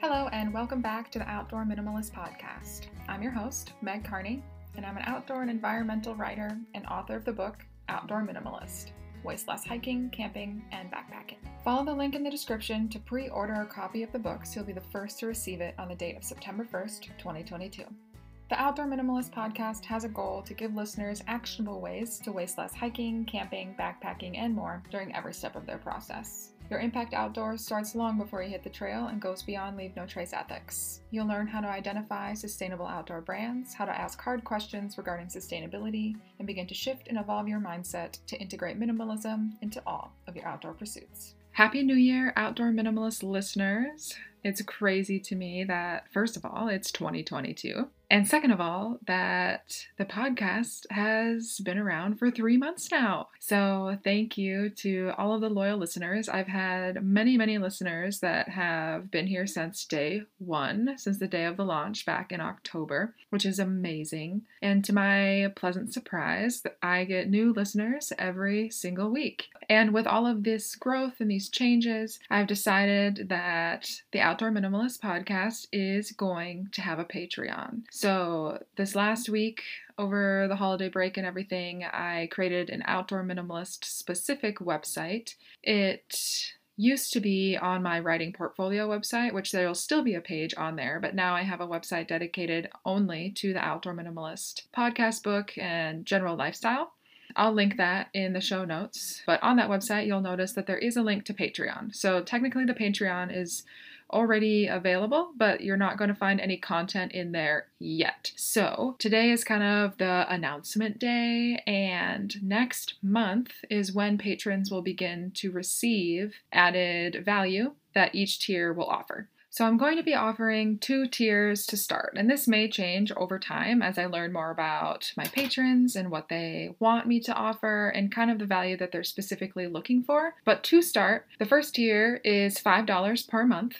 Hello, and welcome back to the Outdoor Minimalist Podcast. I'm your host, Meg Carney, and I'm an outdoor and environmental writer and author of the book Outdoor Minimalist Waste Less Hiking, Camping, and Backpacking. Follow the link in the description to pre order a copy of the book so you'll be the first to receive it on the date of September 1st, 2022. The Outdoor Minimalist podcast has a goal to give listeners actionable ways to waste less hiking, camping, backpacking, and more during every step of their process. Your impact outdoors starts long before you hit the trail and goes beyond leave no trace ethics. You'll learn how to identify sustainable outdoor brands, how to ask hard questions regarding sustainability, and begin to shift and evolve your mindset to integrate minimalism into all of your outdoor pursuits. Happy New Year, outdoor minimalist listeners! It's crazy to me that, first of all, it's 2022. And second of all, that the podcast has been around for three months now. So thank you to all of the loyal listeners. I've had many, many listeners that have been here since day one, since the day of the launch back in October, which is amazing. And to my pleasant surprise, I get new listeners every single week. And with all of this growth and these changes, I've decided that the Outdoor Minimalist podcast is going to have a Patreon. So, this last week, over the holiday break and everything, I created an outdoor minimalist specific website. It used to be on my writing portfolio website, which there'll still be a page on there, but now I have a website dedicated only to the outdoor minimalist podcast book and general lifestyle. I'll link that in the show notes. But on that website, you'll notice that there is a link to Patreon. So technically, the Patreon is already available, but you're not going to find any content in there yet. So, today is kind of the announcement day, and next month is when patrons will begin to receive added value that each tier will offer. So, I'm going to be offering two tiers to start, and this may change over time as I learn more about my patrons and what they want me to offer and kind of the value that they're specifically looking for. But to start, the first tier is $5 per month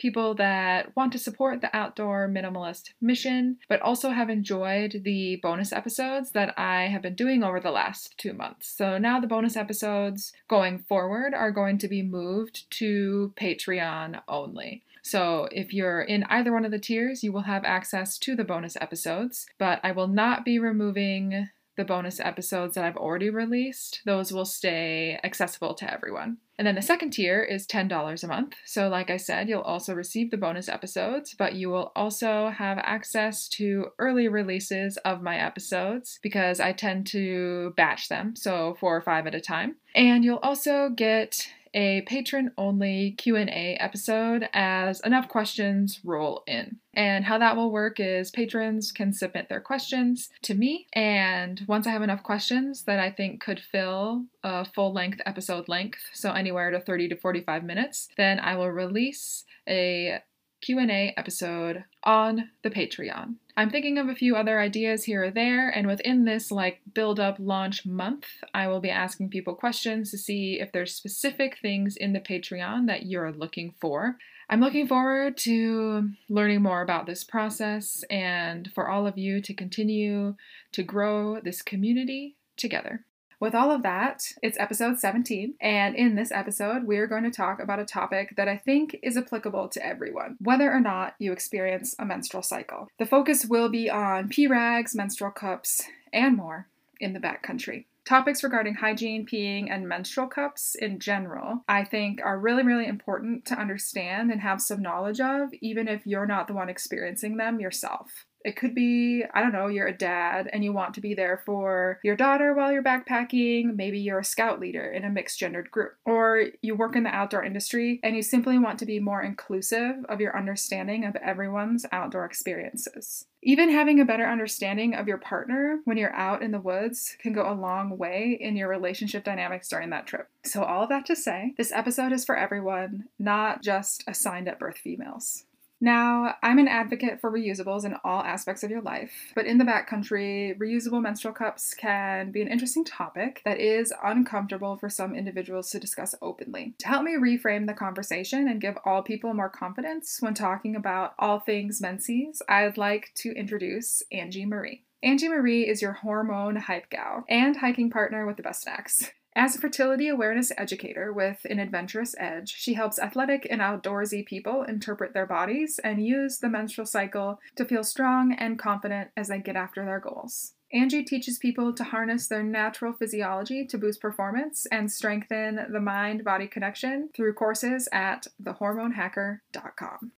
people that want to support the outdoor minimalist mission, but also have enjoyed the bonus episodes that I have been doing over the last two months. So now the bonus episodes going forward are going to be moved to Patreon only. So, if you're in either one of the tiers, you will have access to the bonus episodes, but I will not be removing the bonus episodes that I've already released. Those will stay accessible to everyone. And then the second tier is $10 a month. So, like I said, you'll also receive the bonus episodes, but you will also have access to early releases of my episodes because I tend to batch them, so four or five at a time. And you'll also get a patron only Q&A episode as enough questions roll in. And how that will work is patrons can submit their questions to me and once I have enough questions that I think could fill a full-length episode length, so anywhere to 30 to 45 minutes, then I will release a Q&A episode on the Patreon. I'm thinking of a few other ideas here or there, and within this like build up launch month, I will be asking people questions to see if there's specific things in the Patreon that you're looking for. I'm looking forward to learning more about this process and for all of you to continue to grow this community together. With all of that, it's episode 17, and in this episode, we're going to talk about a topic that I think is applicable to everyone, whether or not you experience a menstrual cycle. The focus will be on pee rags, menstrual cups, and more in the backcountry. Topics regarding hygiene, peeing, and menstrual cups in general, I think are really, really important to understand and have some knowledge of, even if you're not the one experiencing them yourself. It could be, I don't know, you're a dad and you want to be there for your daughter while you're backpacking. Maybe you're a scout leader in a mixed gendered group. Or you work in the outdoor industry and you simply want to be more inclusive of your understanding of everyone's outdoor experiences. Even having a better understanding of your partner when you're out in the woods can go a long way in your relationship dynamics during that trip. So, all of that to say, this episode is for everyone, not just assigned at birth females. Now, I'm an advocate for reusables in all aspects of your life, but in the backcountry, reusable menstrual cups can be an interesting topic that is uncomfortable for some individuals to discuss openly. To help me reframe the conversation and give all people more confidence when talking about all things menses, I'd like to introduce Angie Marie. Angie Marie is your hormone hype gal and hiking partner with the best snacks. As a fertility awareness educator with an adventurous edge, she helps athletic and outdoorsy people interpret their bodies and use the menstrual cycle to feel strong and confident as they get after their goals. Angie teaches people to harness their natural physiology to boost performance and strengthen the mind body connection through courses at thehormonehacker.com.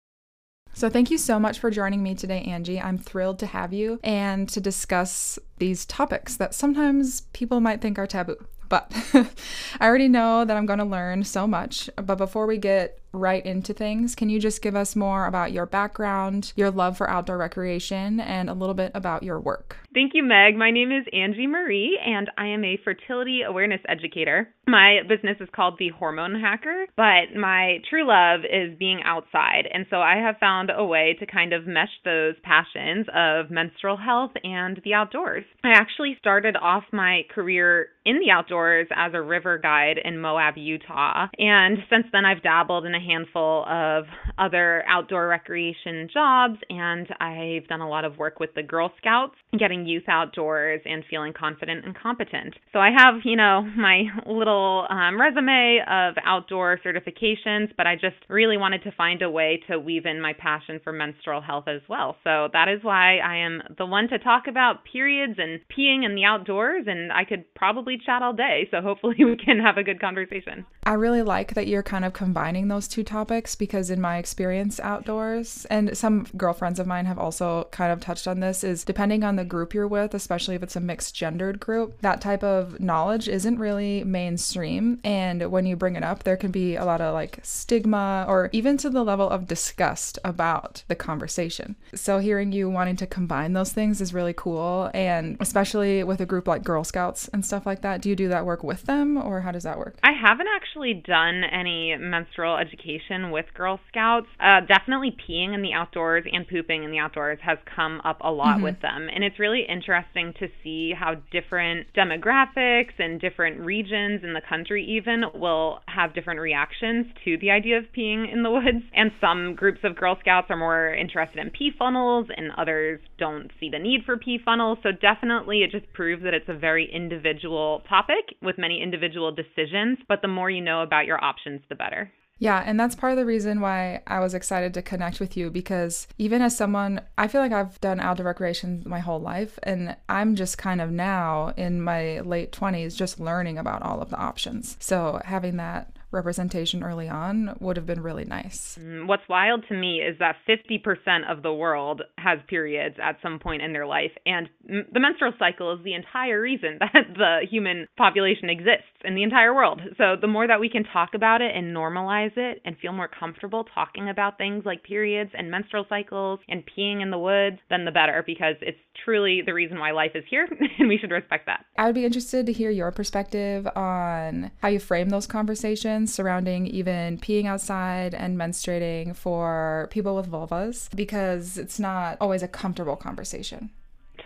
So, thank you so much for joining me today, Angie. I'm thrilled to have you and to discuss these topics that sometimes people might think are taboo. But I already know that I'm going to learn so much. But before we get right into things, can you just give us more about your background, your love for outdoor recreation, and a little bit about your work? Thank you, Meg. My name is Angie Marie, and I am a fertility awareness educator. My business is called The Hormone Hacker, but my true love is being outside. And so I have found a way to kind of mesh those passions of menstrual health and the outdoors. I actually started off my career in the outdoors as a river guide in Moab, Utah. And since then, I've dabbled in a handful of other outdoor recreation jobs, and I've done a lot of work with the Girl Scouts, getting youth outdoors and feeling confident and competent. So I have, you know, my little um, resume of outdoor certifications, but I just really wanted to find a way to weave in my passion for menstrual health as well. So that is why I am the one to talk about periods and peeing in the outdoors, and I could probably chat all day. So hopefully we can have a good conversation. I really like that you're kind of combining those two topics because in my experience outdoors and some girlfriends of mine have also kind of touched on this is depending on the group you're with especially if it's a mixed gendered group that type of knowledge isn't really mainstream. And when you bring it up there can be a lot of like stigma or even to the level of disgust about the conversation. So hearing you wanting to combine those things is really cool. And especially with a group like girl scouts and stuff like that do you do that work with them or how does that work? I haven't actually done any menstrual education with Girl Scouts. Uh, definitely peeing in the outdoors and pooping in the outdoors has come up a lot mm-hmm. with them. And it's really interesting to see how different demographics and different regions in the country, even, will have different reactions to the idea of peeing in the woods. And some groups of Girl Scouts are more interested in pee funnels, and others don't see the need for pee funnels. So definitely, it just proves that it's a very individual topic with many individual decisions. But the more you know about your options, the better. Yeah, and that's part of the reason why I was excited to connect with you because even as someone, I feel like I've done outdoor recreation my whole life, and I'm just kind of now in my late 20s just learning about all of the options. So having that representation early on would have been really nice. Mm, what's wild to me is that 50% of the world has periods at some point in their life, and the menstrual cycle is the entire reason that the human population exists in the entire world. So, the more that we can talk about it and normalize it and feel more comfortable talking about things like periods and menstrual cycles and peeing in the woods, then the better because it's truly the reason why life is here and we should respect that. I would be interested to hear your perspective on how you frame those conversations surrounding even peeing outside and menstruating for people with vulvas because it's not always a comfortable conversation.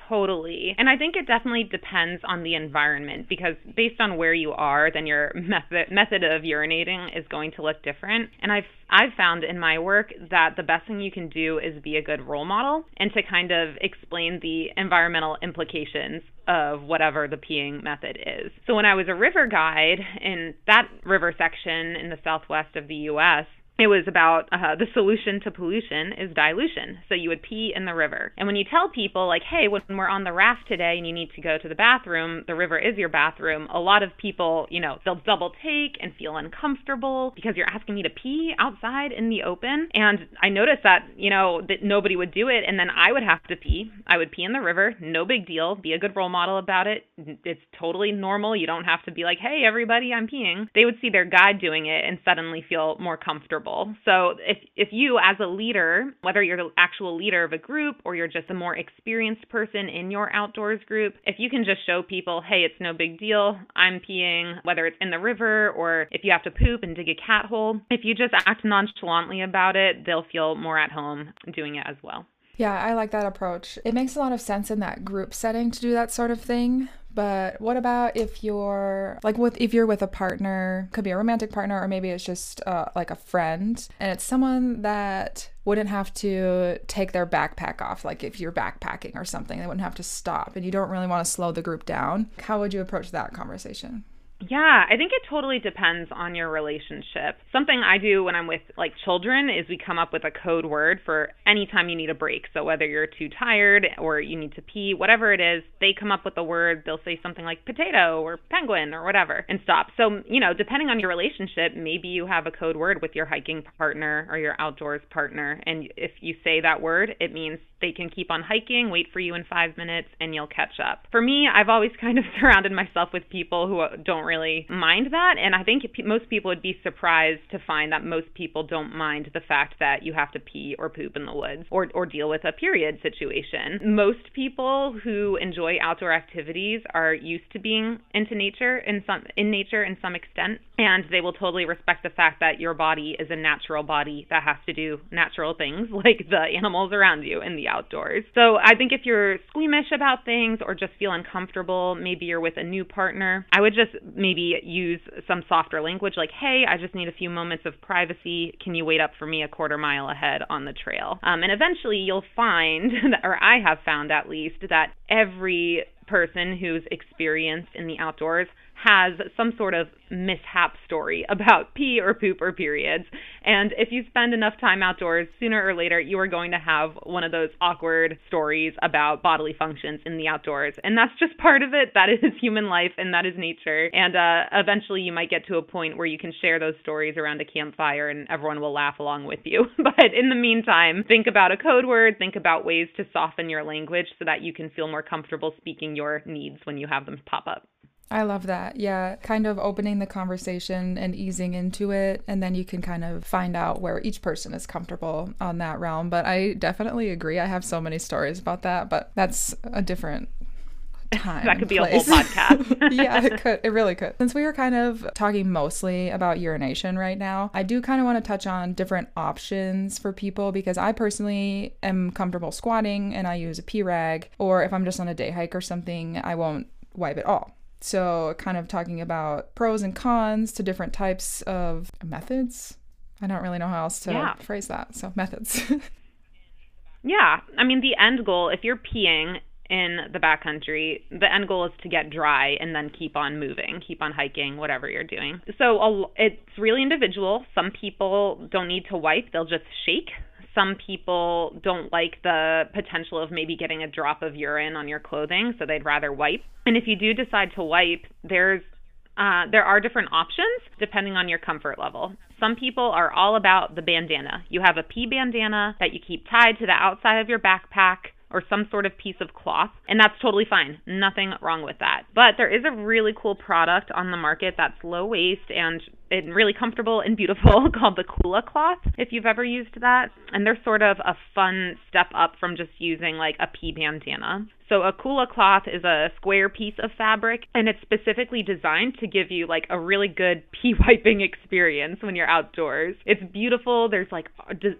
Totally. And I think it definitely depends on the environment because based on where you are, then your method method of urinating is going to look different. And I've I've found in my work that the best thing you can do is be a good role model and to kind of explain the environmental implications of whatever the peeing method is. So when I was a river guide in that river section in the southwest of the US, it was about uh, the solution to pollution is dilution. So you would pee in the river. And when you tell people, like, hey, when we're on the raft today and you need to go to the bathroom, the river is your bathroom, a lot of people, you know, they'll double take and feel uncomfortable because you're asking me to pee outside in the open. And I noticed that, you know, that nobody would do it. And then I would have to pee. I would pee in the river. No big deal. Be a good role model about it. It's totally normal. You don't have to be like, hey, everybody, I'm peeing. They would see their guide doing it and suddenly feel more comfortable comfortable. So if if you as a leader, whether you're the actual leader of a group or you're just a more experienced person in your outdoors group, if you can just show people, hey, it's no big deal. I'm peeing, whether it's in the river or if you have to poop and dig a cat hole, if you just act nonchalantly about it, they'll feel more at home doing it as well. Yeah, I like that approach. It makes a lot of sense in that group setting to do that sort of thing but what about if you're like with if you're with a partner, could be a romantic partner or maybe it's just uh, like a friend and it's someone that wouldn't have to take their backpack off like if you're backpacking or something, they wouldn't have to stop and you don't really want to slow the group down. How would you approach that conversation? Yeah, I think it totally depends on your relationship. Something I do when I'm with like children is we come up with a code word for anytime you need a break. So whether you're too tired or you need to pee, whatever it is, they come up with a word. They'll say something like potato or penguin or whatever and stop. So, you know, depending on your relationship, maybe you have a code word with your hiking partner or your outdoors partner. And if you say that word, it means they can keep on hiking, wait for you in five minutes, and you'll catch up. For me, I've always kind of surrounded myself with people who don't really mind that. And I think most people would be surprised to find that most people don't mind the fact that you have to pee or poop in the woods or, or deal with a period situation. Most people who enjoy outdoor activities are used to being into nature in some in nature in some extent, and they will totally respect the fact that your body is a natural body that has to do natural things like the animals around you in the outdoors. So I think if you're squeamish about things or just feel uncomfortable, maybe you're with a new partner, I would just maybe use some softer language like, hey, I just need a few moments of privacy. Can you wait up for me a quarter mile ahead on the trail? Um, and eventually you'll find, or I have found at least, that every person who's experienced in the outdoors has some sort of mishap story about pee or poop or periods. And if you spend enough time outdoors, sooner or later, you are going to have one of those awkward stories about bodily functions in the outdoors. And that's just part of it. That is human life and that is nature. And uh, eventually, you might get to a point where you can share those stories around a campfire and everyone will laugh along with you. but in the meantime, think about a code word, think about ways to soften your language so that you can feel more comfortable speaking your needs when you have them pop up. I love that. Yeah, kind of opening the conversation and easing into it. And then you can kind of find out where each person is comfortable on that realm. But I definitely agree. I have so many stories about that, but that's a different time. that could be place. a whole podcast. yeah, it could. It really could. Since we are kind of talking mostly about urination right now, I do kind of want to touch on different options for people because I personally am comfortable squatting and I use a pee rag, or if I'm just on a day hike or something, I won't wipe at all. So, kind of talking about pros and cons to different types of methods. I don't really know how else to yeah. phrase that. So, methods. yeah. I mean, the end goal, if you're peeing in the backcountry, the end goal is to get dry and then keep on moving, keep on hiking, whatever you're doing. So, it's really individual. Some people don't need to wipe, they'll just shake some people don't like the potential of maybe getting a drop of urine on your clothing, so they'd rather wipe. And if you do decide to wipe, there's uh, there are different options depending on your comfort level. Some people are all about the bandana. You have a pee bandana that you keep tied to the outside of your backpack or some sort of piece of cloth, and that's totally fine. Nothing wrong with that. But there is a really cool product on the market that's low waste and and really comfortable and beautiful called the Kula cloth, if you've ever used that. And they're sort of a fun step up from just using like a pee bandana. So a Kula cloth is a square piece of fabric and it's specifically designed to give you like a really good pee wiping experience when you're outdoors. It's beautiful. There's like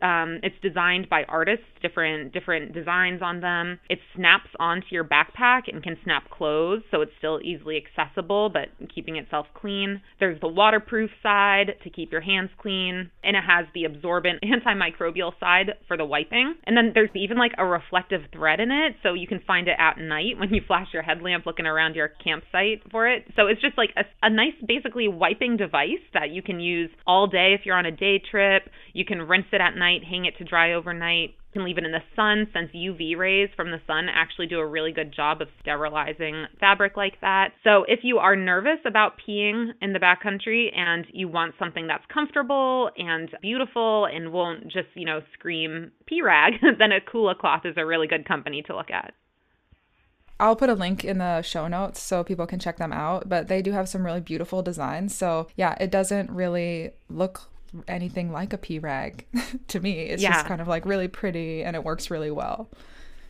um it's designed by artists, different different designs on them. It snaps onto your backpack and can snap closed, so it's still easily accessible but keeping itself clean. There's the waterproof side to keep your hands clean, and it has the absorbent antimicrobial side for the wiping. And then there's even like a reflective thread in it, so you can find it at night when you flash your headlamp looking around your campsite for it. So it's just like a, a nice, basically wiping device that you can use all day if you're on a day trip. You can rinse it at night, hang it to dry overnight can leave it in the sun since UV rays from the sun actually do a really good job of sterilizing fabric like that. So if you are nervous about peeing in the backcountry and you want something that's comfortable and beautiful and won't just, you know, scream pee rag, then a Kula cloth is a really good company to look at. I'll put a link in the show notes so people can check them out, but they do have some really beautiful designs. So, yeah, it doesn't really look anything like a pee rag to me. It's yeah. just kind of like really pretty and it works really well.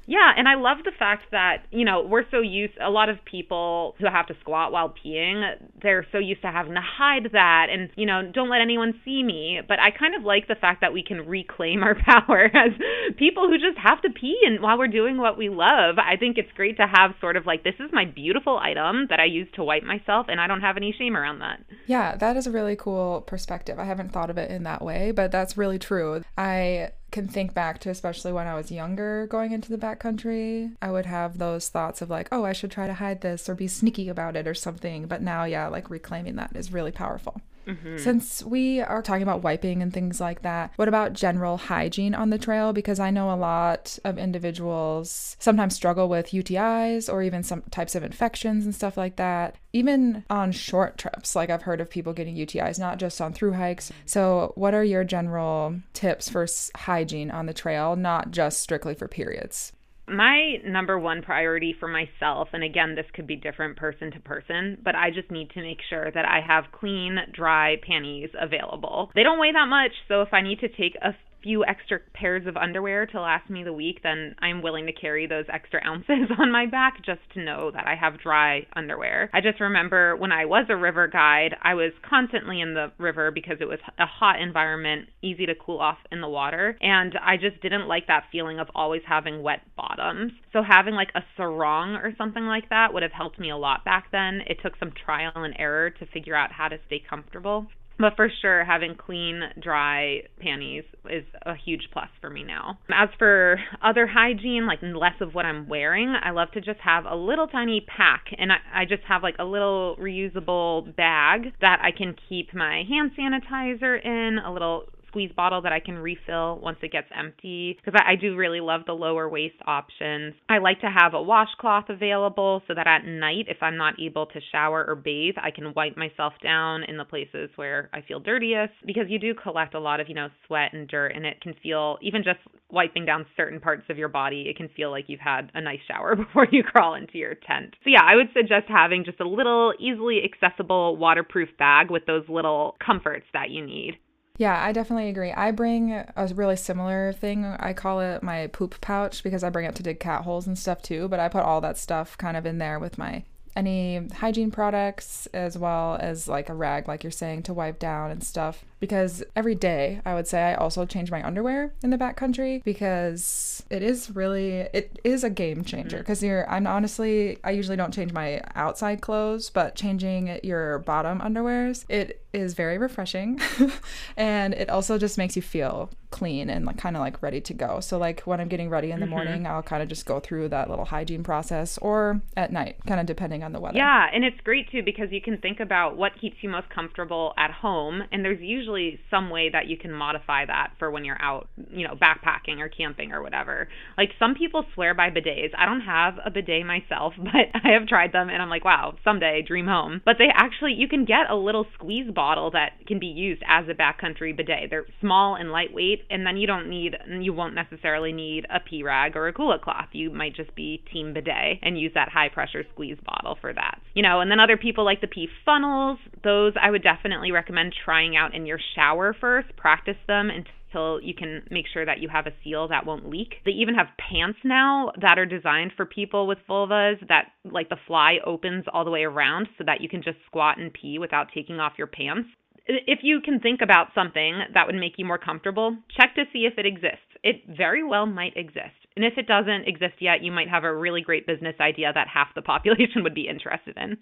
Yeah, and I love the fact that, you know, we're so used a lot of people who have to squat while peeing, they're so used to having to hide that and, you know, don't let anyone see me. But I kind of like the fact that we can reclaim our power as people who just have to pee and while we're doing what we love. I think it's great to have sort of like this is my beautiful item that I use to wipe myself and I don't have any shame around that. Yeah, that is a really cool perspective. I haven't thought of it in that way, but that's really true. I can think back to especially when I was younger going into the backcountry, I would have those thoughts of like, oh, I should try to hide this or be sneaky about it or something. But now, yeah, like reclaiming that is really powerful. Mm-hmm. Since we are talking about wiping and things like that, what about general hygiene on the trail? Because I know a lot of individuals sometimes struggle with UTIs or even some types of infections and stuff like that. Even on short trips, like I've heard of people getting UTIs, not just on through hikes. So, what are your general tips for hygiene on the trail, not just strictly for periods? My number one priority for myself, and again, this could be different person to person, but I just need to make sure that I have clean, dry panties available. They don't weigh that much, so if I need to take a few extra pairs of underwear to last me the week, then I'm willing to carry those extra ounces on my back just to know that I have dry underwear. I just remember when I was a river guide, I was constantly in the river because it was a hot environment, easy to cool off in the water, and I just didn't like that feeling of always having wet bottoms. So having like a sarong or something like that would have helped me a lot back then. It took some trial and error to figure out how to stay comfortable. But for sure, having clean, dry panties is a huge plus for me now. As for other hygiene, like less of what I'm wearing, I love to just have a little tiny pack. And I, I just have like a little reusable bag that I can keep my hand sanitizer in, a little squeeze bottle that I can refill once it gets empty because I, I do really love the lower waste options. I like to have a washcloth available so that at night, if I'm not able to shower or bathe, I can wipe myself down in the places where I feel dirtiest because you do collect a lot of, you know, sweat and dirt and it can feel even just wiping down certain parts of your body, it can feel like you've had a nice shower before you crawl into your tent. So, yeah, I would suggest having just a little easily accessible waterproof bag with those little comforts that you need. Yeah, I definitely agree. I bring a really similar thing. I call it my poop pouch because I bring it to dig cat holes and stuff too, but I put all that stuff kind of in there with my any hygiene products as well as like a rag like you're saying to wipe down and stuff because every day I would say I also change my underwear in the backcountry because it is really it is a game changer because mm-hmm. you're I'm honestly I usually don't change my outside clothes but changing your bottom underwears it is very refreshing and it also just makes you feel clean and like kind of like ready to go. So like when I'm getting ready in the mm-hmm. morning, I'll kind of just go through that little hygiene process or at night, kind of depending on the weather. Yeah, and it's great too because you can think about what keeps you most comfortable at home and there's usually some way that you can modify that for when you're out, you know, backpacking or camping or whatever. Like some people swear by bidets. I don't have a bidet myself, but I have tried them and I'm like, wow, someday dream home. But they actually you can get a little squeeze bottle that can be used as a backcountry bidet. They're small and lightweight and then you don't need you won't necessarily need a pee rag or a Kula cloth. You might just be team bidet and use that high pressure squeeze bottle for that. You know, and then other people like the pee funnels. Those I would definitely recommend trying out in your shower first. Practice them until you can make sure that you have a seal that won't leak. They even have pants now that are designed for people with vulvas that like the fly opens all the way around so that you can just squat and pee without taking off your pants if you can think about something that would make you more comfortable, check to see if it exists. It very well might exist. And if it doesn't exist yet, you might have a really great business idea that half the population would be interested in.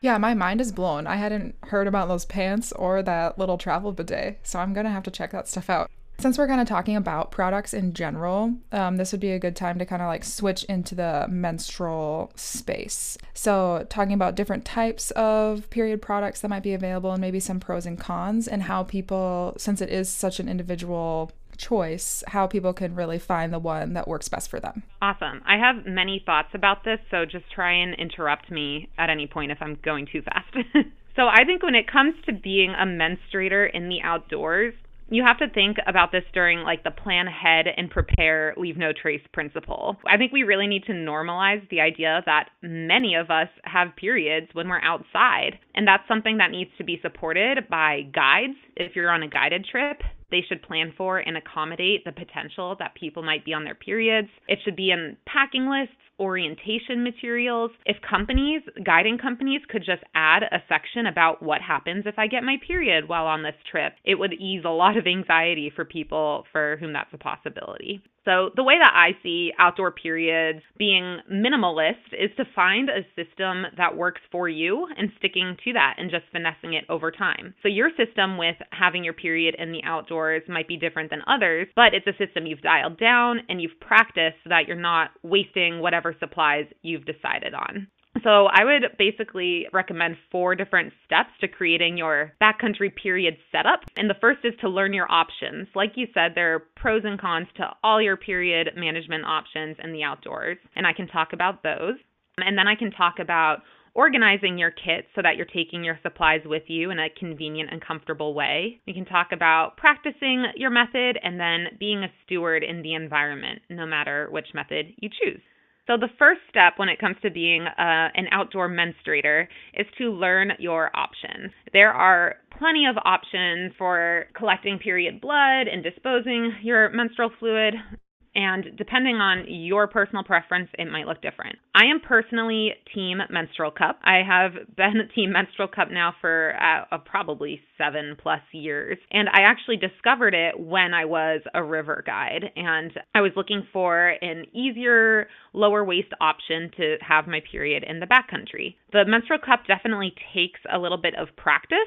Yeah, my mind is blown. I hadn't heard about those pants or that little travel bidet, so I'm gonna have to check that stuff out. Since we're kind of talking about products in general, um, this would be a good time to kind of like switch into the menstrual space. So, talking about different types of period products that might be available and maybe some pros and cons, and how people, since it is such an individual choice, how people can really find the one that works best for them. Awesome. I have many thoughts about this, so just try and interrupt me at any point if I'm going too fast. so, I think when it comes to being a menstruator in the outdoors, you have to think about this during like the plan ahead and prepare leave no trace principle. I think we really need to normalize the idea that many of us have periods when we're outside, and that's something that needs to be supported by guides if you're on a guided trip. They should plan for and accommodate the potential that people might be on their periods. It should be in packing lists orientation materials. If companies, guiding companies, could just add a section about what happens if I get my period while on this trip, it would ease a lot of anxiety for people for whom that's a possibility. So, the way that I see outdoor periods being minimalist is to find a system that works for you and sticking to that and just finessing it over time. So, your system with having your period in the outdoors might be different than others, but it's a system you've dialed down and you've practiced so that you're not wasting whatever supplies you've decided on. So, I would basically recommend four different steps to creating your backcountry period setup. And the first is to learn your options. Like you said, there are pros and cons to all your period management options in the outdoors, and I can talk about those. And then I can talk about organizing your kit so that you're taking your supplies with you in a convenient and comfortable way. We can talk about practicing your method and then being a steward in the environment, no matter which method you choose. So, the first step when it comes to being uh, an outdoor menstruator is to learn your options. There are plenty of options for collecting period blood and disposing your menstrual fluid. And depending on your personal preference, it might look different. I am personally Team Menstrual Cup. I have been Team Menstrual Cup now for uh, probably seven plus years. And I actually discovered it when I was a river guide. And I was looking for an easier, lower waste option to have my period in the backcountry. The Menstrual Cup definitely takes a little bit of practice.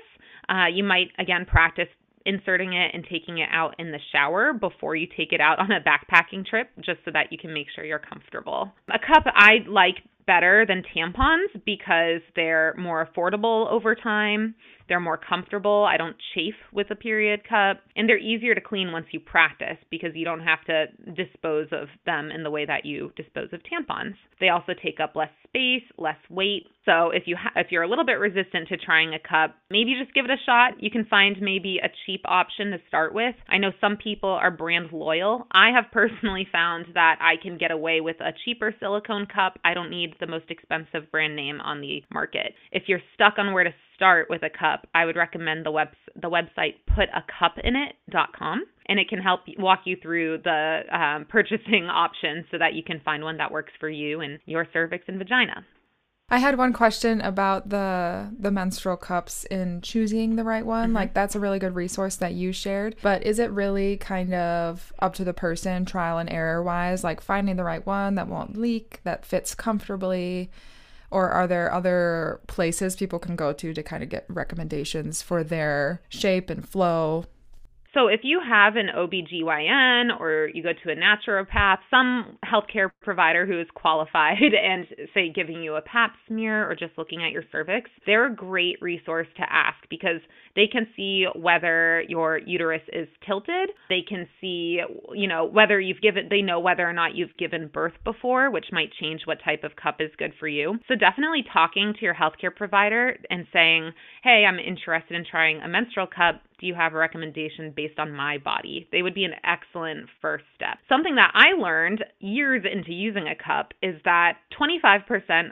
Uh, you might, again, practice inserting it and taking it out in the shower before you take it out on a backpacking trip, just so that you can make sure you're comfortable. A cup I like better than tampons because they're more affordable over time. They're more comfortable. I don't chafe with a period cup. And they're easier to clean once you practice because you don't have to dispose of them in the way that you dispose of tampons. They also take up less space, less weight. So if you ha- if you're a little bit resistant to trying a cup, maybe just give it a shot. You can find maybe a cheap option to start with. I know some people are brand loyal. I have personally found that I can get away with a cheaper silicone cup. I don't need the most expensive brand name on the market. If you're stuck on where to start with a cup, I would recommend the web the website putacupinit.com and it can help walk you through the um, purchasing options so that you can find one that works for you and your cervix and vagina. I had one question about the the menstrual cups in choosing the right one. Mm-hmm. Like that's a really good resource that you shared, but is it really kind of up to the person trial and error wise like finding the right one that won't leak, that fits comfortably? Or are there other places people can go to to kind of get recommendations for their shape and flow? So if you have an OBGYN or you go to a naturopath, some healthcare provider who is qualified and say giving you a pap smear or just looking at your cervix, they're a great resource to ask because they can see whether your uterus is tilted. They can see, you know, whether you've given they know whether or not you've given birth before, which might change what type of cup is good for you. So definitely talking to your healthcare provider and saying, "Hey, I'm interested in trying a menstrual cup do you have a recommendation based on my body? They would be an excellent first step. Something that I learned years into using a cup is that 25%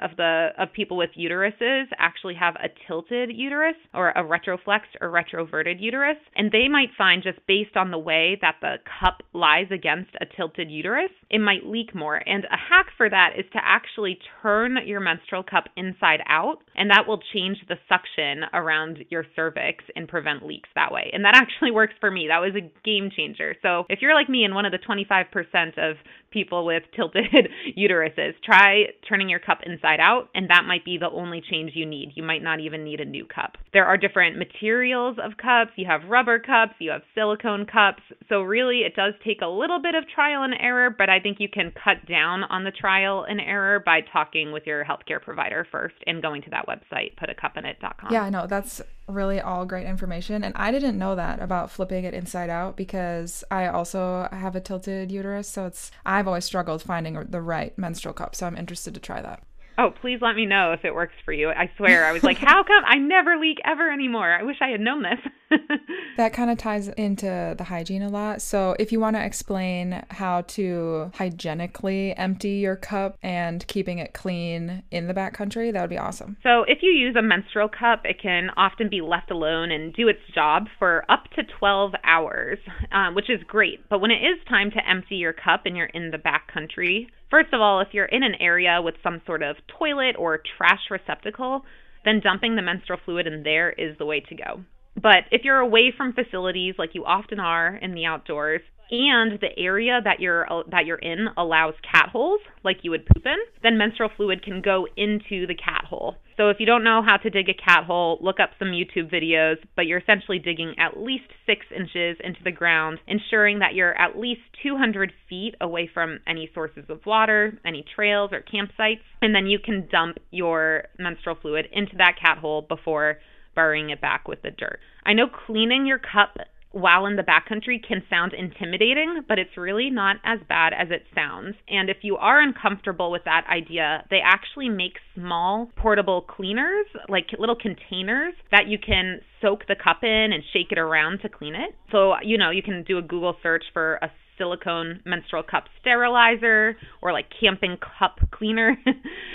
of the of people with uteruses actually have a tilted uterus or a retroflexed or retroverted uterus, and they might find just based on the way that the cup lies against a tilted uterus, it might leak more. And a hack for that is to actually turn your menstrual cup inside out, and that will change the suction around your cervix and prevent leaks that way way. And that actually works for me. That was a game changer. So if you're like me and one of the 25% of people with tilted uteruses, try turning your cup inside out, and that might be the only change you need. You might not even need a new cup. There are different materials of cups. You have rubber cups, you have silicone cups. So really, it does take a little bit of trial and error, but I think you can cut down on the trial and error by talking with your healthcare provider first and going to that website, putacupinit.com. Yeah, I know. That's really all great information. And I didn't know that about flipping it inside out because I also have a tilted uterus. So it's, I've always struggled finding the right menstrual cup. So I'm interested to try that. Oh, please let me know if it works for you. I swear, I was like, how come I never leak ever anymore? I wish I had known this. that kind of ties into the hygiene a lot. So, if you want to explain how to hygienically empty your cup and keeping it clean in the backcountry, that would be awesome. So, if you use a menstrual cup, it can often be left alone and do its job for up to 12 hours, um, which is great. But when it is time to empty your cup and you're in the backcountry, First of all, if you're in an area with some sort of toilet or trash receptacle, then dumping the menstrual fluid in there is the way to go. But if you're away from facilities like you often are in the outdoors, and the area that you're that you're in allows cat holes like you would poop in, then menstrual fluid can go into the cat hole. So if you don't know how to dig a cat hole, look up some YouTube videos, but you're essentially digging at least six inches into the ground, ensuring that you're at least 200 feet away from any sources of water, any trails or campsites, and then you can dump your menstrual fluid into that cat hole before burying it back with the dirt. I know cleaning your cup while in the backcountry can sound intimidating, but it's really not as bad as it sounds. And if you are uncomfortable with that idea, they actually make small portable cleaners, like little containers that you can soak the cup in and shake it around to clean it. So, you know, you can do a Google search for a silicone menstrual cup sterilizer or like camping cup cleaner.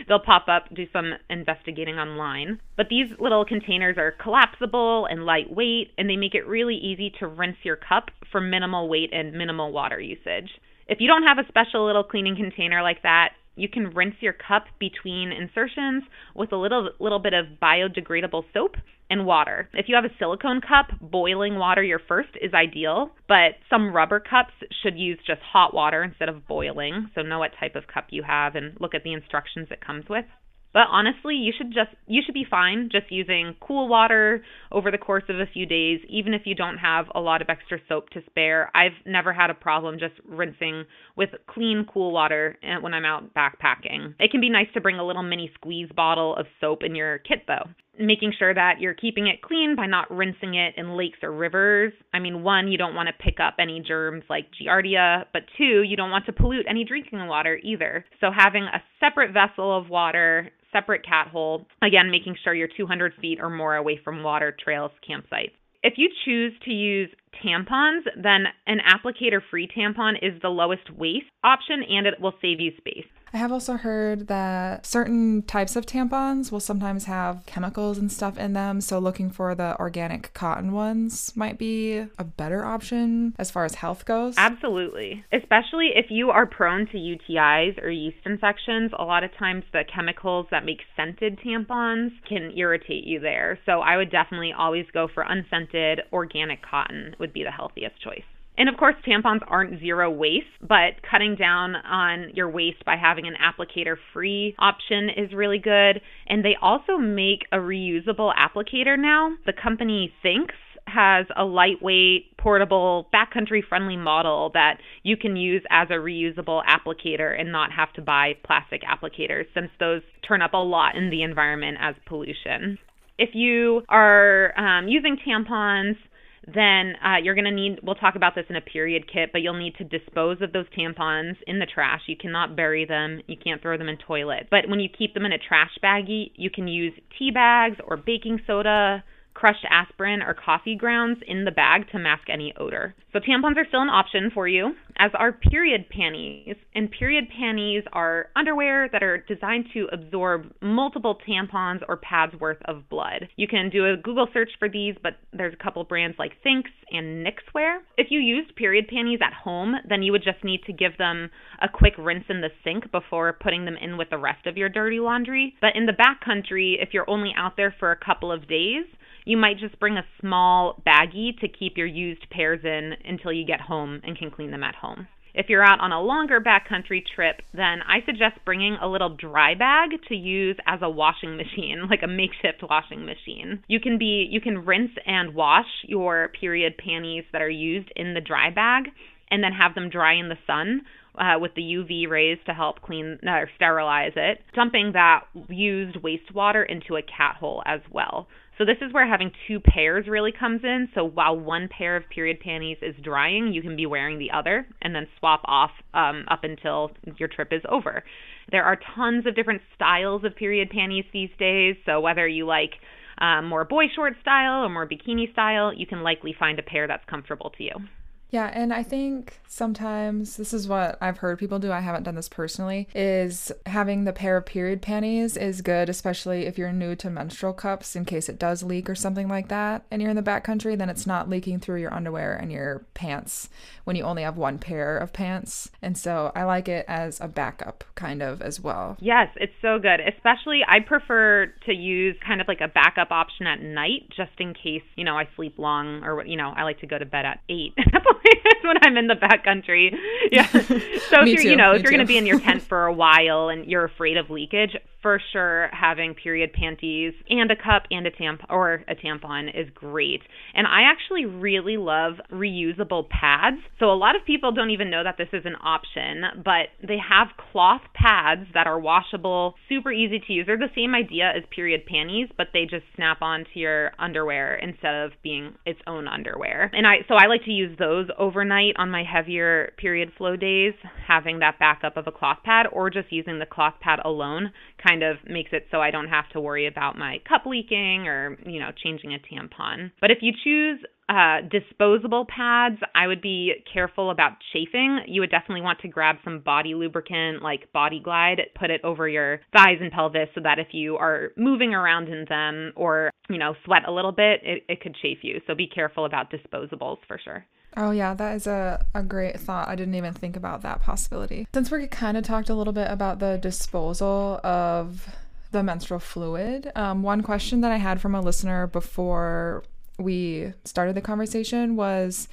They'll pop up, do some investigating online. But these little containers are collapsible and lightweight, and they make it really easy to rinse your cup for minimal weight and minimal water usage. If you don't have a special little cleaning container like that, you can rinse your cup between insertions with a little little bit of biodegradable soap and water. If you have a silicone cup, boiling water your first is ideal, but some rubber cups should use just hot water instead of boiling. So know what type of cup you have and look at the instructions it comes with. But honestly, you should just you should be fine just using cool water over the course of a few days, even if you don't have a lot of extra soap to spare. I've never had a problem just rinsing with clean, cool water eh, when I'm out backpacking. It can be nice to bring a little mini squeeze bottle of soap in your kit though making sure that you're keeping it clean by not rinsing it in lakes or rivers. I mean, one, you don't want to pick up any germs like Giardia, but two, you don't want to pollute any drinking water either. So having a separate vessel of water separate cat hole. Again, making sure you're 200 feet or more away from water, trails, campsites. If you choose to use tampons, then an applicator free tampon is the lowest waste option and it will save you space. I have also heard that certain types of tampons will sometimes have chemicals and stuff in them. So, looking for the organic cotton ones might be a better option as far as health goes. Absolutely. Especially if you are prone to UTIs or yeast infections, a lot of times the chemicals that make scented tampons can irritate you there. So, I would definitely always go for unscented organic cotton, would be the healthiest choice. And of course, tampons aren't zero waste, but cutting down on your waste by having an applicator free option is really good. And they also make a reusable applicator now. The company Thinx has a lightweight, portable, backcountry friendly model that you can use as a reusable applicator and not have to buy plastic applicators since those turn up a lot in the environment as pollution. If you are um, using tampons, then uh, you're going to need, we'll talk about this in a period kit, but you'll need to dispose of those tampons in the trash. You cannot bury them, you can't throw them in toilets. But when you keep them in a trash baggie, you can use tea bags or baking soda crushed aspirin or coffee grounds in the bag to mask any odor. So tampons are still an option for you, as are period panties. And period panties are underwear that are designed to absorb multiple tampons or pads worth of blood. You can do a Google search for these, but there's a couple brands like Thinx and Knixwear. If you used period panties at home, then you would just need to give them a quick rinse in the sink before putting them in with the rest of your dirty laundry. But in the backcountry, if you're only out there for a couple of days, you might just bring a small baggie to keep your used pairs in until you get home and can clean them at home. If you're out on a longer backcountry trip, then I suggest bringing a little dry bag to use as a washing machine, like a makeshift washing machine. You can be you can rinse and wash your period panties that are used in the dry bag and then have them dry in the sun uh, with the UV rays to help clean uh, or sterilize it, dumping that used wastewater into a cat hole as well. So this is where having two pairs really comes in. So while one pair of period panties is drying, you can be wearing the other and then swap off um, up until your trip is over. There are tons of different styles of period panties these days. So whether you like um, more boy short style or more bikini style, you can likely find a pair that's comfortable to you. Yeah, and I think sometimes this is what I've heard people do. I haven't done this personally. Is having the pair of period panties is good, especially if you're new to menstrual cups in case it does leak or something like that, and you're in the backcountry. Then it's not leaking through your underwear and your pants when you only have one pair of pants. And so I like it as a backup kind of as well. Yes, it's so good. Especially I prefer to use kind of like a backup option at night just in case, you know, I sleep long or you know, I like to go to bed at 8. when I'm in the backcountry. Yeah. So if you're, too, you know, if you're going to be in your tent for a while and you're afraid of leakage, for sure having period panties and a cup and a tampon or a tampon is great. And I actually really love reusable pads. So a lot of people don't even know that this is an option, but they have cloth pads that are washable, super easy to use. They're the same idea as period panties, but they just snap onto your underwear instead of being its own underwear. And I so I like to use those overnight on my heavier period flow days, having that backup of a cloth pad or just using the cloth pad alone kind of makes it so I don't have to worry about my cup leaking or, you know, changing a tampon. But if you choose uh, disposable pads, I would be careful about chafing. You would definitely want to grab some body lubricant like Body Glide, put it over your thighs and pelvis so that if you are moving around in them or, you know, sweat a little bit, it, it could chafe you. So be careful about disposables for sure. Oh, yeah, that is a, a great thought. I didn't even think about that possibility. Since we kind of talked a little bit about the disposal of the menstrual fluid, um, one question that I had from a listener before we started the conversation was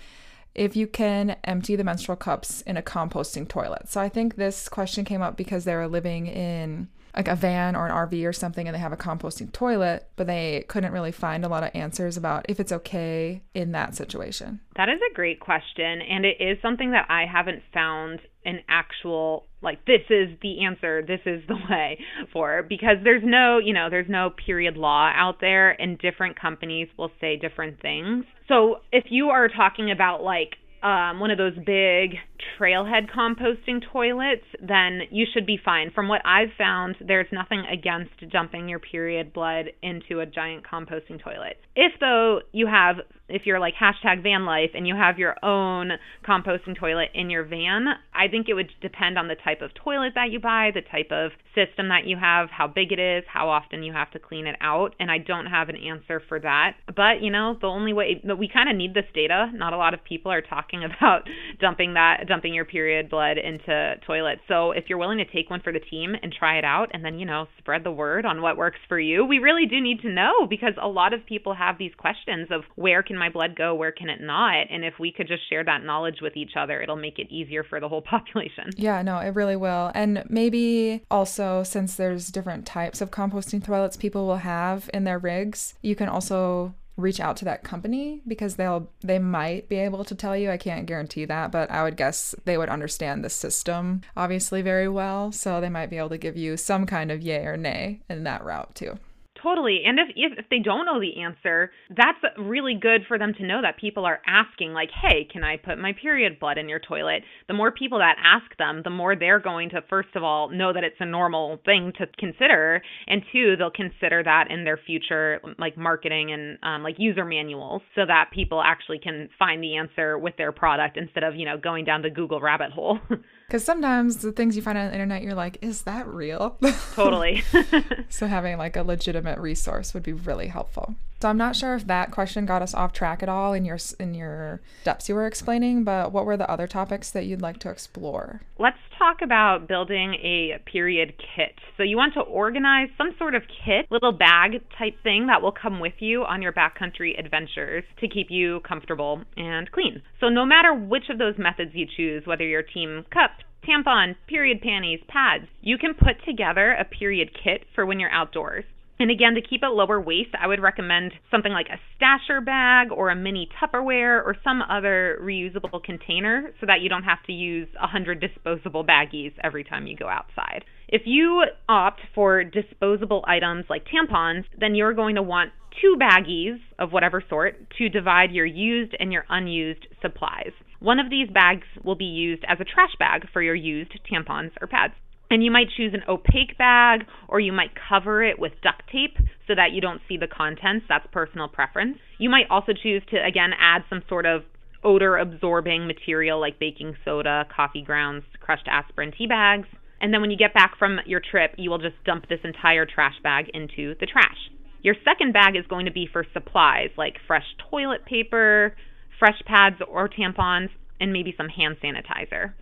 if you can empty the menstrual cups in a composting toilet. So I think this question came up because they were living in like a van or an RV or something and they have a composting toilet, but they couldn't really find a lot of answers about if it's okay in that situation. That is a great question. And it is something that I haven't found an actual, like, this is the answer, this is the way for, because there's no, you know, there's no period law out there, and different companies will say different things. So if you are talking about, like, um, one of those big trailhead composting toilets, then you should be fine. From what I've found, there's nothing against dumping your period blood into a giant composting toilet. If, though, you have, if you're like hashtag van life and you have your own composting toilet in your van, I think it would depend on the type of toilet that you buy, the type of system that you have, how big it is, how often you have to clean it out. And I don't have an answer for that. But, you know, the only way that we kind of need this data, not a lot of people are talking about dumping that dumping your period blood into toilets. So if you're willing to take one for the team and try it out and then, you know, spread the word on what works for you, we really do need to know because a lot of people have these questions of where can my blood go, where can it not? And if we could just share that knowledge with each other, it'll make it easier for the whole population. Yeah, no, it really will. And maybe also, since there's different types of composting toilets people will have in their rigs, you can also reach out to that company because they'll they might be able to tell you. I can't guarantee that but i would guess they would understand the system obviously very well. So they might be able to give you some kind of yay or nay in that route too Totally. And if, if they don't know the answer, that's really good for them to know that people are asking like, "Hey, can I put my period blood in your toilet?" The more people that ask them, the more they're going to first of all know that it's a normal thing to consider, and two, they'll consider that in their future like marketing and um, like user manuals so that people actually can find the answer with their product instead of, you know, going down the Google rabbit hole. because sometimes the things you find on the internet you're like is that real totally. so having like a legitimate resource would be really helpful so i'm not sure if that question got us off track at all in your in your steps you were explaining but what were the other topics that you'd like to explore Let's talk about building a period kit. So, you want to organize some sort of kit, little bag type thing that will come with you on your backcountry adventures to keep you comfortable and clean. So, no matter which of those methods you choose, whether you're team cup, tampon, period panties, pads, you can put together a period kit for when you're outdoors. And again, to keep it lower waste, I would recommend something like a stasher bag or a mini Tupperware or some other reusable container so that you don't have to use 100 disposable baggies every time you go outside. If you opt for disposable items like tampons, then you're going to want two baggies of whatever sort to divide your used and your unused supplies. One of these bags will be used as a trash bag for your used tampons or pads. And you might choose an opaque bag or you might cover it with duct tape so that you don't see the contents. That's personal preference. You might also choose to, again, add some sort of odor absorbing material like baking soda, coffee grounds, crushed aspirin tea bags. And then when you get back from your trip, you will just dump this entire trash bag into the trash. Your second bag is going to be for supplies like fresh toilet paper, fresh pads or tampons, and maybe some hand sanitizer.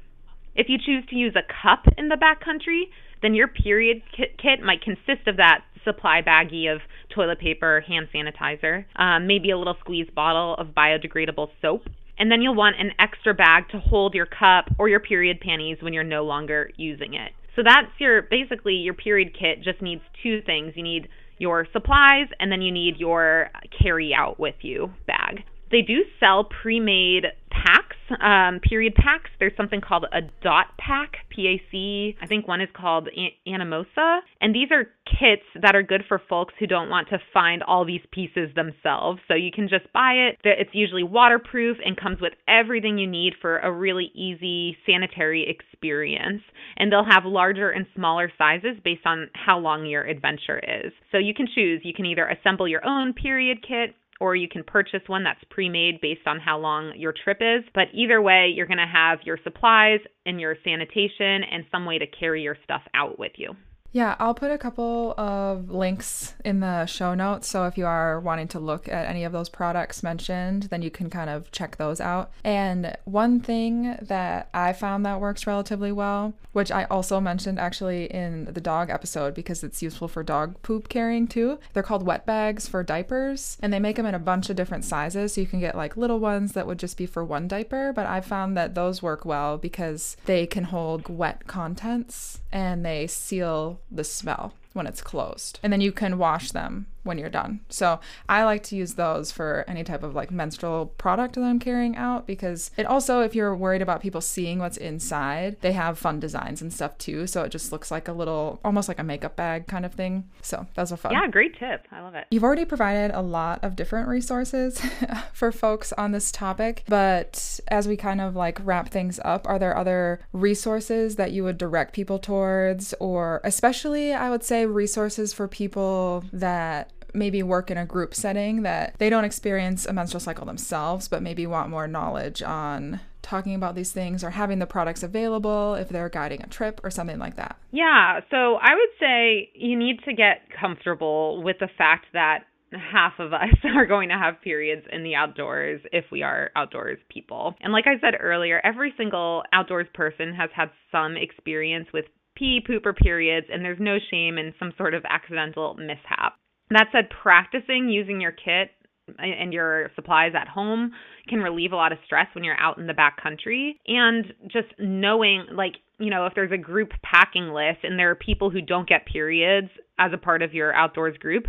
If you choose to use a cup in the backcountry, then your period kit, might consist of that supply baggie of toilet paper, hand sanitizer, um, maybe a little squeeze bottle of biodegradable soap. And then you'll want an extra bag to hold your cup or your period panties when you're no longer using it. So that's your basically your period kit just needs two things. You need your supplies and then you need your carry out with you bag. They do sell pre-made packs, um, period packs. There's something called a dot pack, PAC. I think one is called Animosa. And these are kits that are good for folks who don't want to find all these pieces themselves. So you can just buy it. It's usually waterproof and comes with everything you need for a really easy sanitary experience. And they'll have larger and smaller sizes based on how long your adventure is. So you can choose. You can either assemble your own period kit or you can purchase one that's pre made based on how long your trip is. But either way, you're going to have your supplies and your sanitation and some way to carry your stuff out with you. Yeah, I'll put a couple of links in the show notes. So if you are wanting to look at any of those products mentioned, then you can kind of check those out. And one thing that I found that works relatively well, which I also mentioned actually in the dog episode because it's useful for dog poop carrying too, they're called wet bags for diapers. And they make them in a bunch of different sizes. So you can get like little ones that would just be for one diaper. But I found that those work well because they can hold wet contents and they seal the smell when it's closed. And then you can wash them when you're done. So I like to use those for any type of like menstrual product that I'm carrying out because it also, if you're worried about people seeing what's inside, they have fun designs and stuff too. So it just looks like a little, almost like a makeup bag kind of thing. So that's a fun. Yeah, great tip. I love it. You've already provided a lot of different resources for folks on this topic, but as we kind of like wrap things up, are there other resources that you would direct people towards, or especially I would say resources for people that maybe work in a group setting that they don't experience a menstrual cycle themselves, but maybe want more knowledge on talking about these things or having the products available if they're guiding a trip or something like that? Yeah, so I would say you need to get comfortable with the fact that half of us are going to have periods in the outdoors if we are outdoors people. And like I said earlier, every single outdoors person has had some experience with pee, poop, or periods, and there's no shame in some sort of accidental mishap. That said, practicing using your kit and your supplies at home can relieve a lot of stress when you're out in the back country. And just knowing, like, you know, if there's a group packing list and there are people who don't get periods as a part of your outdoors group,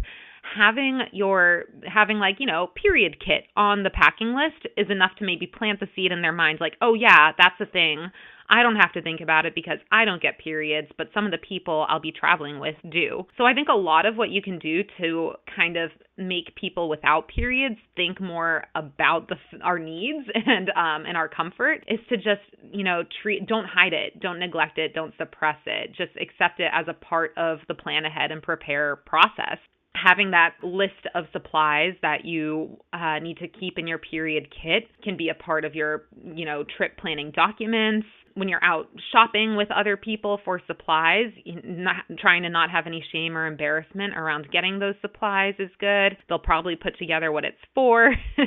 having your having like you know period kit on the packing list is enough to maybe plant the seed in their mind like oh yeah that's the thing I don't have to think about it because I don't get periods, but some of the people I'll be traveling with do. So I think a lot of what you can do to kind of make people without periods think more about the our needs and um and our comfort is to just you know treat don't hide it don't neglect it don't suppress it just accept it as a part of the plan ahead and prepare process having that list of supplies that you uh, need to keep in your period kit can be a part of your you know trip planning documents when you're out shopping with other people for supplies, not trying to not have any shame or embarrassment around getting those supplies is good. They'll probably put together what it's for.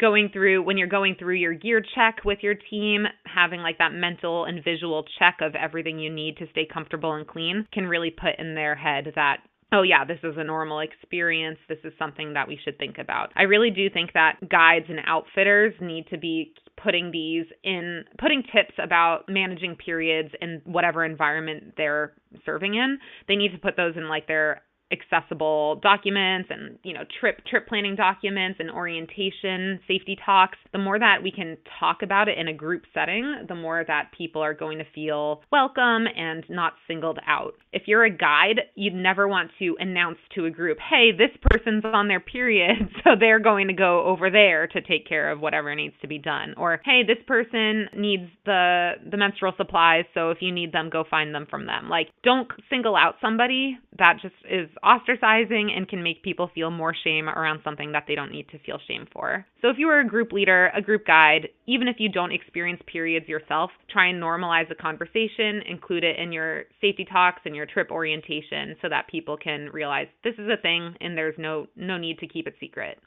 going through when you're going through your gear check with your team, having like that mental and visual check of everything you need to stay comfortable and clean can really put in their head that oh yeah, this is a normal experience. This is something that we should think about. I really do think that guides and outfitters need to be putting these in putting tips about managing periods in whatever environment they're serving in. They need to put those in like their accessible documents and you know trip trip planning documents and orientation safety talks the more that we can talk about it in a group setting the more that people are going to feel welcome and not singled out. If you're a guide you'd never want to announce to a group hey this person's on their period so they're going to go over there to take care of whatever needs to be done. Or hey this person needs the the menstrual supplies so if you need them go find them from them. Like don't single out somebody. That just is ostracizing and can make people feel more shame around something that they don't need to feel shame for. So, if you are a group leader, a group guide, even if you don't experience periods yourself, try and normalize the conversation, include it in your safety talks and your trip orientation so that people can realize this is a thing and there's no no need to keep it secret.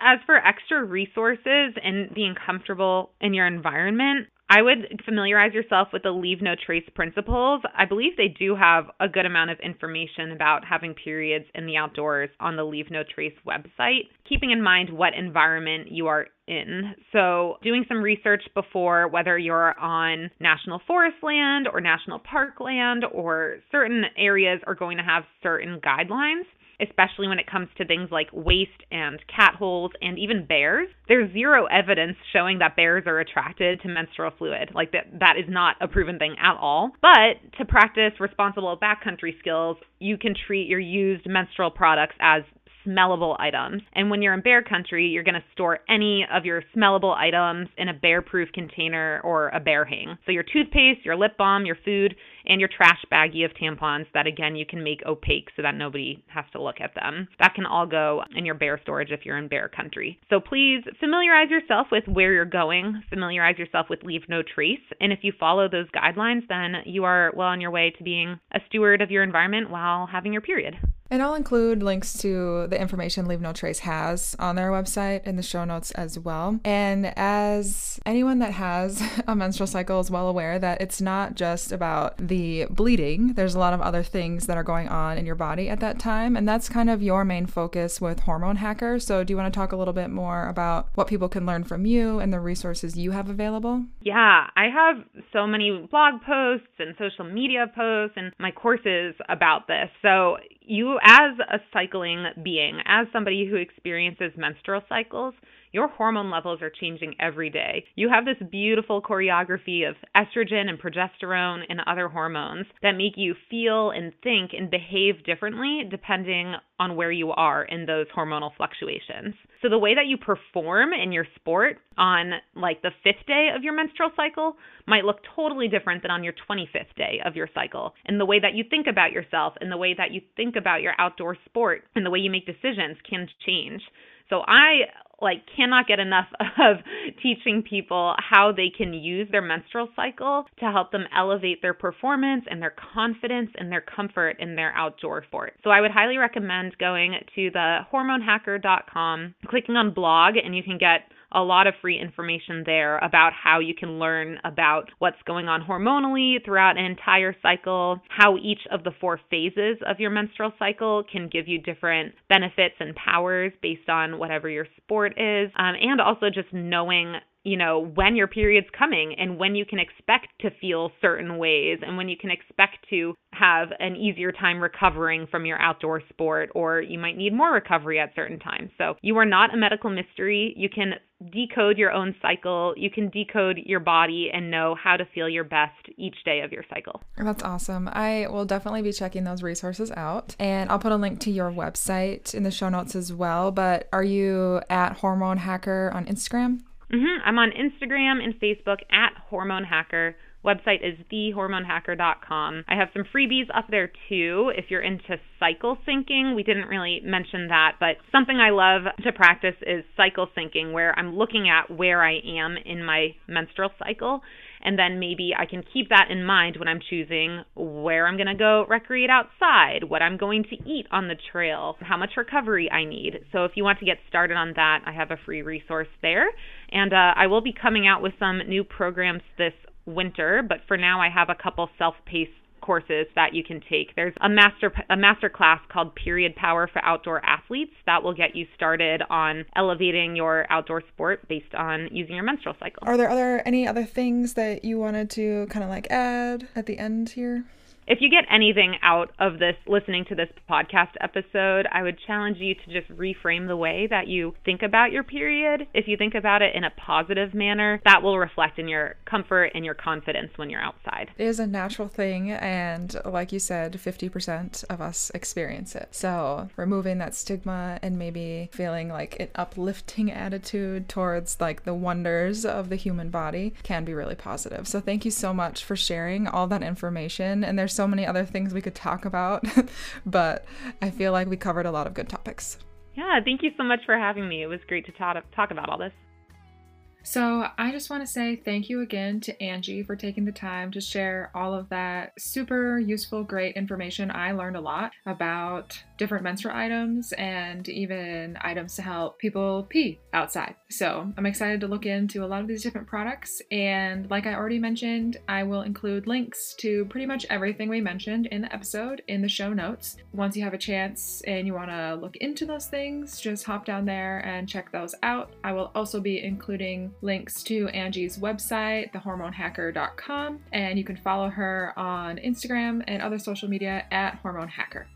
As for extra resources and being comfortable in your environment, I would familiarize yourself with the leave no trace principles. I believe they do have a good amount of information about having periods in the outdoors on the Leave No Trace website, keeping in mind what environment you are in. So, doing some research before whether you're on national forest land or national park land or certain areas are going to have certain guidelines especially when it comes to things like waste and cat holes and even bears. There's zero evidence showing that bears are attracted to menstrual fluid. Like that that is not a proven thing at all. But to practice responsible backcountry skills, you can treat your used menstrual products as smellable items. And when you're in bear country, you're going to store any of your smellable items in a bear proof container or a bear hang. So your toothpaste, your lip balm, your food, and your trash baggie of tampons that again you can make opaque so that nobody has to look at them. That can all go in your bear storage if you're in bear country. So please familiarize yourself with where you're going, familiarize yourself with leave no trace, and if you follow those guidelines then you are well on your way to being a steward of your environment while having your period. And I'll include links to the information Leave No Trace has on their website in the show notes as well. And as anyone that has a menstrual cycle is well aware that it's not just about the bleeding, there's a lot of other things that are going on in your body at that time. And that's kind of your main focus with Hormone Hacker. So, do you want to talk a little bit more about what people can learn from you and the resources you have available? Yeah, I have so many blog posts and social media posts and my courses about this. So, you, as a cycling being, as somebody who experiences menstrual cycles, your hormone levels are changing every day. You have this beautiful choreography of estrogen and progesterone and other hormones that make you feel and think and behave differently depending on where you are in those hormonal fluctuations. So the way that you perform in your sport on like the 5th day of your menstrual cycle might look totally different than on your 25th day of your cycle. And the way that you think about yourself and the way that you think about your outdoor sport and the way you make decisions can change. So I like cannot get enough of teaching people how they can use their menstrual cycle to help them elevate their performance and their confidence and their comfort in their outdoor sport. So I would highly recommend going to the hormonehacker.com, clicking on blog and you can get a lot of free information there about how you can learn about what's going on hormonally throughout an entire cycle, how each of the four phases of your menstrual cycle can give you different benefits and powers based on whatever your sport is, um, and also just knowing you know, when your period's coming and when you can expect to feel certain ways and when you can expect to have an easier time recovering from your outdoor sport or you might need more recovery at certain times. So, you are not a medical mystery. You can decode your own cycle. You can decode your body and know how to feel your best each day of your cycle. That's awesome. I will definitely be checking those resources out. And I'll put a link to your website in the show notes as well. But are you at Hormone Hacker on Instagram? Mm-hmm. I'm on Instagram and Facebook at Hormone Hacker. Website is thehormonehacker.com. I have some freebies up there too if you're into cycle syncing. We didn't really mention that, but something I love to practice is cycle syncing, where I'm looking at where I am in my menstrual cycle and then maybe I can keep that in mind when I'm choosing where I'm going to go recreate outside, what I'm going to eat on the trail, how much recovery I need. So if you want to get started on that, I have a free resource there. And uh, I will be coming out with some new programs this winter, but for now I have a couple self-paced courses that you can take. There's a master a master class called Period Power for Outdoor Athletes that will get you started on elevating your outdoor sport based on using your menstrual cycle. Are there other any other things that you wanted to kind of like add at the end here? If you get anything out of this, listening to this podcast episode, I would challenge you to just reframe the way that you think about your period. If you think about it in a positive manner, that will reflect in your comfort and your confidence when you're outside. It is a natural thing, and like you said, 50% of us experience it. So, removing that stigma and maybe feeling like an uplifting attitude towards like the wonders of the human body can be really positive. So, thank you so much for sharing all that information. And there's so many other things we could talk about, but I feel like we covered a lot of good topics. Yeah, thank you so much for having me. It was great to talk, talk about all this. So, I just want to say thank you again to Angie for taking the time to share all of that super useful, great information. I learned a lot about different menstrual items and even items to help people pee outside. So, I'm excited to look into a lot of these different products. And, like I already mentioned, I will include links to pretty much everything we mentioned in the episode in the show notes. Once you have a chance and you want to look into those things, just hop down there and check those out. I will also be including links to Angie's website, thehormonehacker.com, and you can follow her on Instagram and other social media at Hormone Hacker.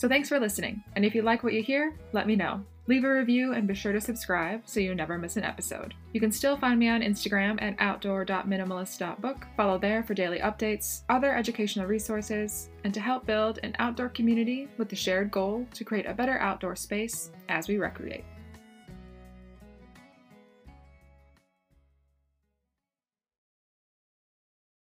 So thanks for listening, and if you like what you hear, let me know. Leave a review and be sure to subscribe so you never miss an episode. You can still find me on Instagram at outdoor.minimalist.book. Follow there for daily updates, other educational resources, and to help build an outdoor community with the shared goal to create a better outdoor space as we recreate.